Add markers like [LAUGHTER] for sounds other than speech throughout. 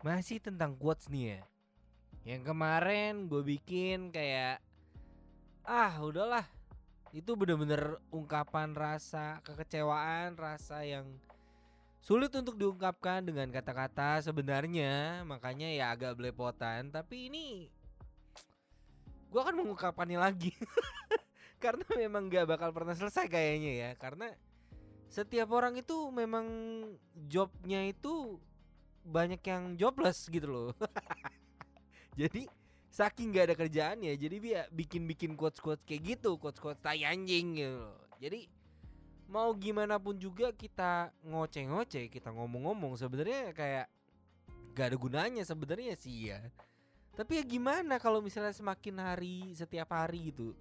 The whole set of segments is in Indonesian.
Masih tentang quotes nih ya. Yang kemarin gue bikin kayak ah udahlah. Itu bener-bener ungkapan rasa kekecewaan, rasa yang sulit untuk diungkapkan dengan kata-kata sebenarnya, makanya ya agak belepotan, tapi ini gue akan mengungkapkannya lagi. [LAUGHS] Karena memang gak bakal pernah selesai kayaknya ya, karena setiap orang itu memang jobnya itu banyak yang jobless gitu loh. [LAUGHS] jadi saking gak ada kerjaan ya, jadi dia bikin-bikin quotes-quotes kayak gitu, quotes-quotes tai anjing gitu. Jadi mau gimana pun juga kita ngoceh-ngoceh, kita ngomong-ngomong sebenarnya kayak gak ada gunanya sebenarnya sih ya. Tapi ya gimana kalau misalnya semakin hari setiap hari gitu,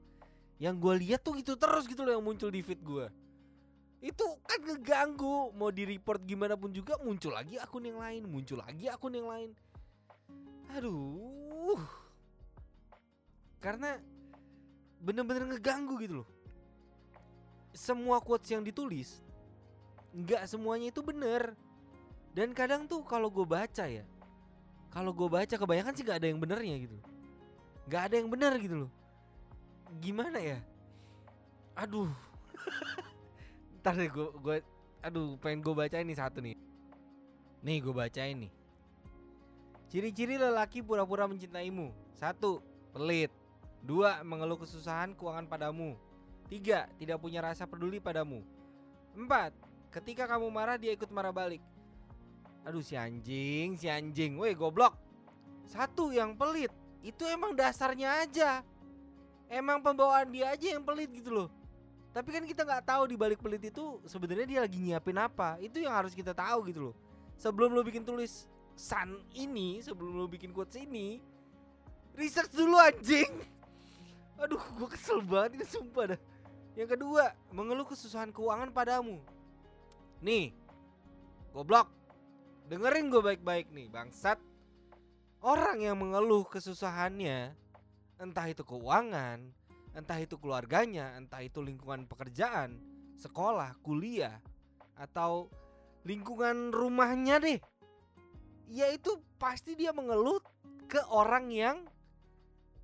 yang gue lihat tuh gitu terus gitu loh yang muncul di feed gue itu kan ngeganggu. Mau di report gimana pun juga muncul lagi akun yang lain muncul lagi akun yang lain. Aduh. Karena bener-bener ngeganggu gitu loh. Semua quotes yang ditulis nggak semuanya itu bener. Dan kadang tuh kalau gue baca ya kalau gue baca kebanyakan sih nggak ada yang benernya gitu nggak ada yang bener gitu loh. Gimana ya? Aduh [LAUGHS] Ntar deh gue, gue Aduh pengen gue bacain nih satu nih. Nih gue bacain nih. Ciri-ciri lelaki pura-pura mencintaimu. Satu Pelit. Dua Mengeluh kesusahan keuangan padamu. Tiga Tidak punya rasa peduli padamu. Empat Ketika kamu marah dia ikut marah balik. Aduh si anjing Si anjing. Woi goblok. Satu yang pelit. Itu emang dasarnya aja. Emang pembawaan dia aja yang pelit gitu loh tapi kan kita nggak tahu di balik pelit itu sebenarnya dia lagi nyiapin apa. Itu yang harus kita tahu gitu loh. Sebelum lo bikin tulis san ini, sebelum lo bikin quotes ini, research dulu anjing. [LAUGHS] Aduh, gue kesel banget ini sumpah dah. Yang kedua, mengeluh kesusahan keuangan padamu. Nih, goblok. Dengerin gue baik-baik nih, bangsat. Orang yang mengeluh kesusahannya, entah itu keuangan, entah itu keluarganya, entah itu lingkungan pekerjaan, sekolah, kuliah, atau lingkungan rumahnya deh. Ya itu pasti dia mengeluh ke orang yang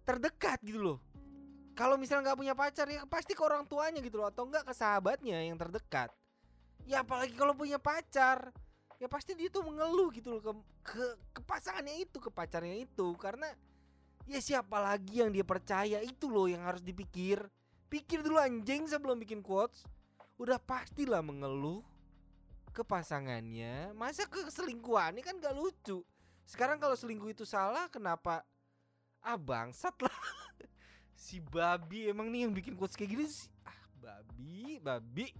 terdekat gitu loh. Kalau misalnya nggak punya pacar ya pasti ke orang tuanya gitu loh atau enggak ke sahabatnya yang terdekat. Ya apalagi kalau punya pacar, ya pasti dia tuh mengeluh gitu loh ke ke, ke pasangannya itu, ke pacarnya itu karena Ya siapa lagi yang dia percaya? Itu loh yang harus dipikir. Pikir dulu anjing sebelum bikin quotes. Udah pastilah mengeluh ke pasangannya. Masa ke selingkuhan ini kan gak lucu. Sekarang kalau selingkuh itu salah kenapa? Ah bangsat lah. [LAUGHS] Si babi emang nih yang bikin quotes kayak gini sih. Ah babi, babi.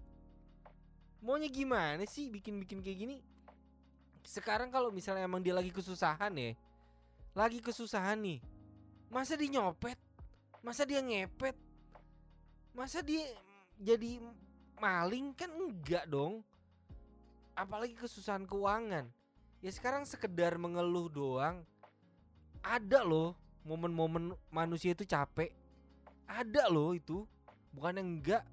Maunya gimana sih bikin-bikin kayak gini? Sekarang kalau misalnya emang dia lagi kesusahan ya. Lagi kesusahan nih Masa dia nyopet? Masa dia ngepet? Masa dia jadi maling kan enggak dong. Apalagi kesusahan keuangan. Ya sekarang sekedar mengeluh doang. Ada loh momen-momen manusia itu capek. Ada loh itu. Bukan yang enggak.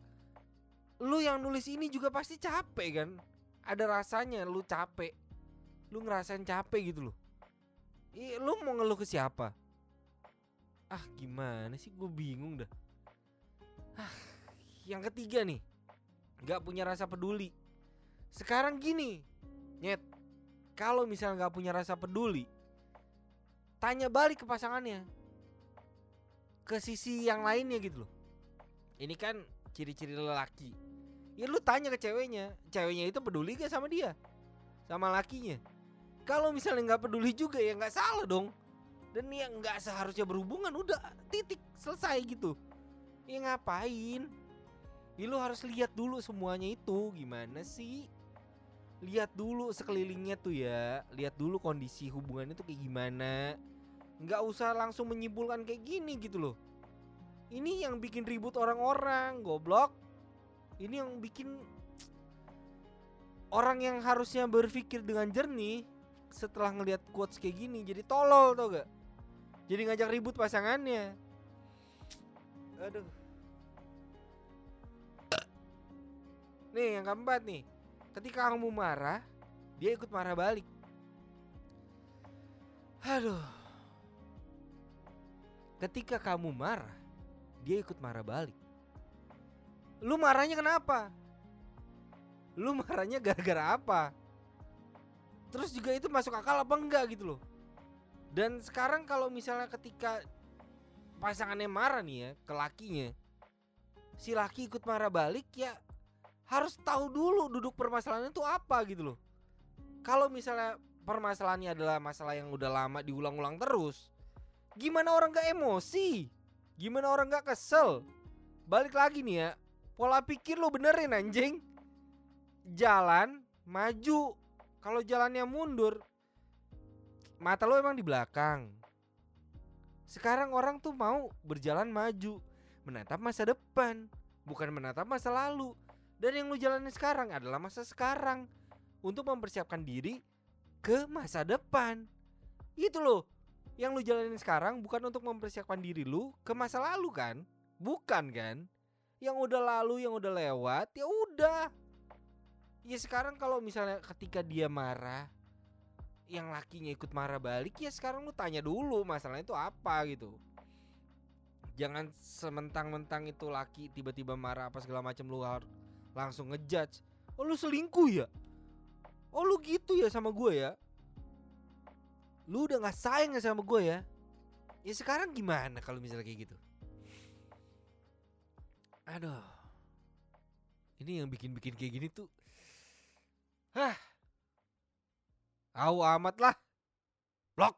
Lu yang nulis ini juga pasti capek kan? Ada rasanya lu capek. Lu ngerasain capek gitu loh. Ih, lu mau ngeluh ke siapa? Ah gimana sih? Gue bingung dah. Ah, Yang ketiga nih. Gak punya rasa peduli. Sekarang gini Nyet. Kalau misalnya gak punya rasa peduli Tanya balik ke pasangannya. Ke sisi yang lainnya gitu loh. Ini kan ciri-ciri lelaki. Ya lu tanya ke ceweknya Ceweknya itu peduli gak sama dia? Sama lakinya? Kalau misalnya gak peduli juga ya gak salah dong dan yang nggak seharusnya berhubungan udah titik selesai gitu. Ya ngapain? Ya lu harus lihat dulu semuanya itu gimana sih? Lihat dulu sekelilingnya tuh ya lihat dulu kondisi hubungannya tuh kayak gimana. Nggak usah langsung menyimpulkan kayak gini gitu loh. Ini yang bikin ribut orang-orang goblok. Ini yang bikin orang yang harusnya berpikir dengan jernih setelah ngelihat quotes kayak gini jadi tolol tau gak jadi ngajak ribut pasangannya. Aduh. Nih yang keempat nih. Ketika kamu marah, dia ikut marah balik. Aduh. Ketika kamu marah, dia ikut marah balik. Lu marahnya kenapa? Lu marahnya gara-gara apa? Terus juga itu masuk akal apa enggak gitu loh. Dan sekarang kalau misalnya ketika pasangannya marah nih ya ke lakinya, si laki ikut marah balik ya harus tahu dulu duduk permasalahannya itu apa gitu loh. Kalau misalnya permasalahannya adalah masalah yang udah lama diulang-ulang terus, gimana orang gak emosi? Gimana orang gak kesel? Balik lagi nih ya, pola pikir lo benerin anjing. Jalan maju, kalau jalannya mundur, mata lo emang di belakang. Sekarang orang tuh mau berjalan maju, menatap masa depan, bukan menatap masa lalu. Dan yang lu jalani sekarang adalah masa sekarang untuk mempersiapkan diri ke masa depan. Itu loh. Yang lu jalanin sekarang bukan untuk mempersiapkan diri lu ke masa lalu kan? Bukan kan? Yang udah lalu, yang udah lewat, ya udah. Ya sekarang kalau misalnya ketika dia marah, yang lakinya ikut marah balik ya sekarang lu tanya dulu masalahnya itu apa gitu. Jangan sementang-mentang itu laki tiba-tiba marah apa segala macam lu harus langsung ngejudge. Oh lu selingkuh ya? Oh lu gitu ya sama gue ya? Lu udah gak sayang ya sama gue ya? Ya sekarang gimana kalau misalnya kayak gitu? Aduh. Ini yang bikin-bikin kayak gini tuh. Hah. Tahu amat lah. Blok.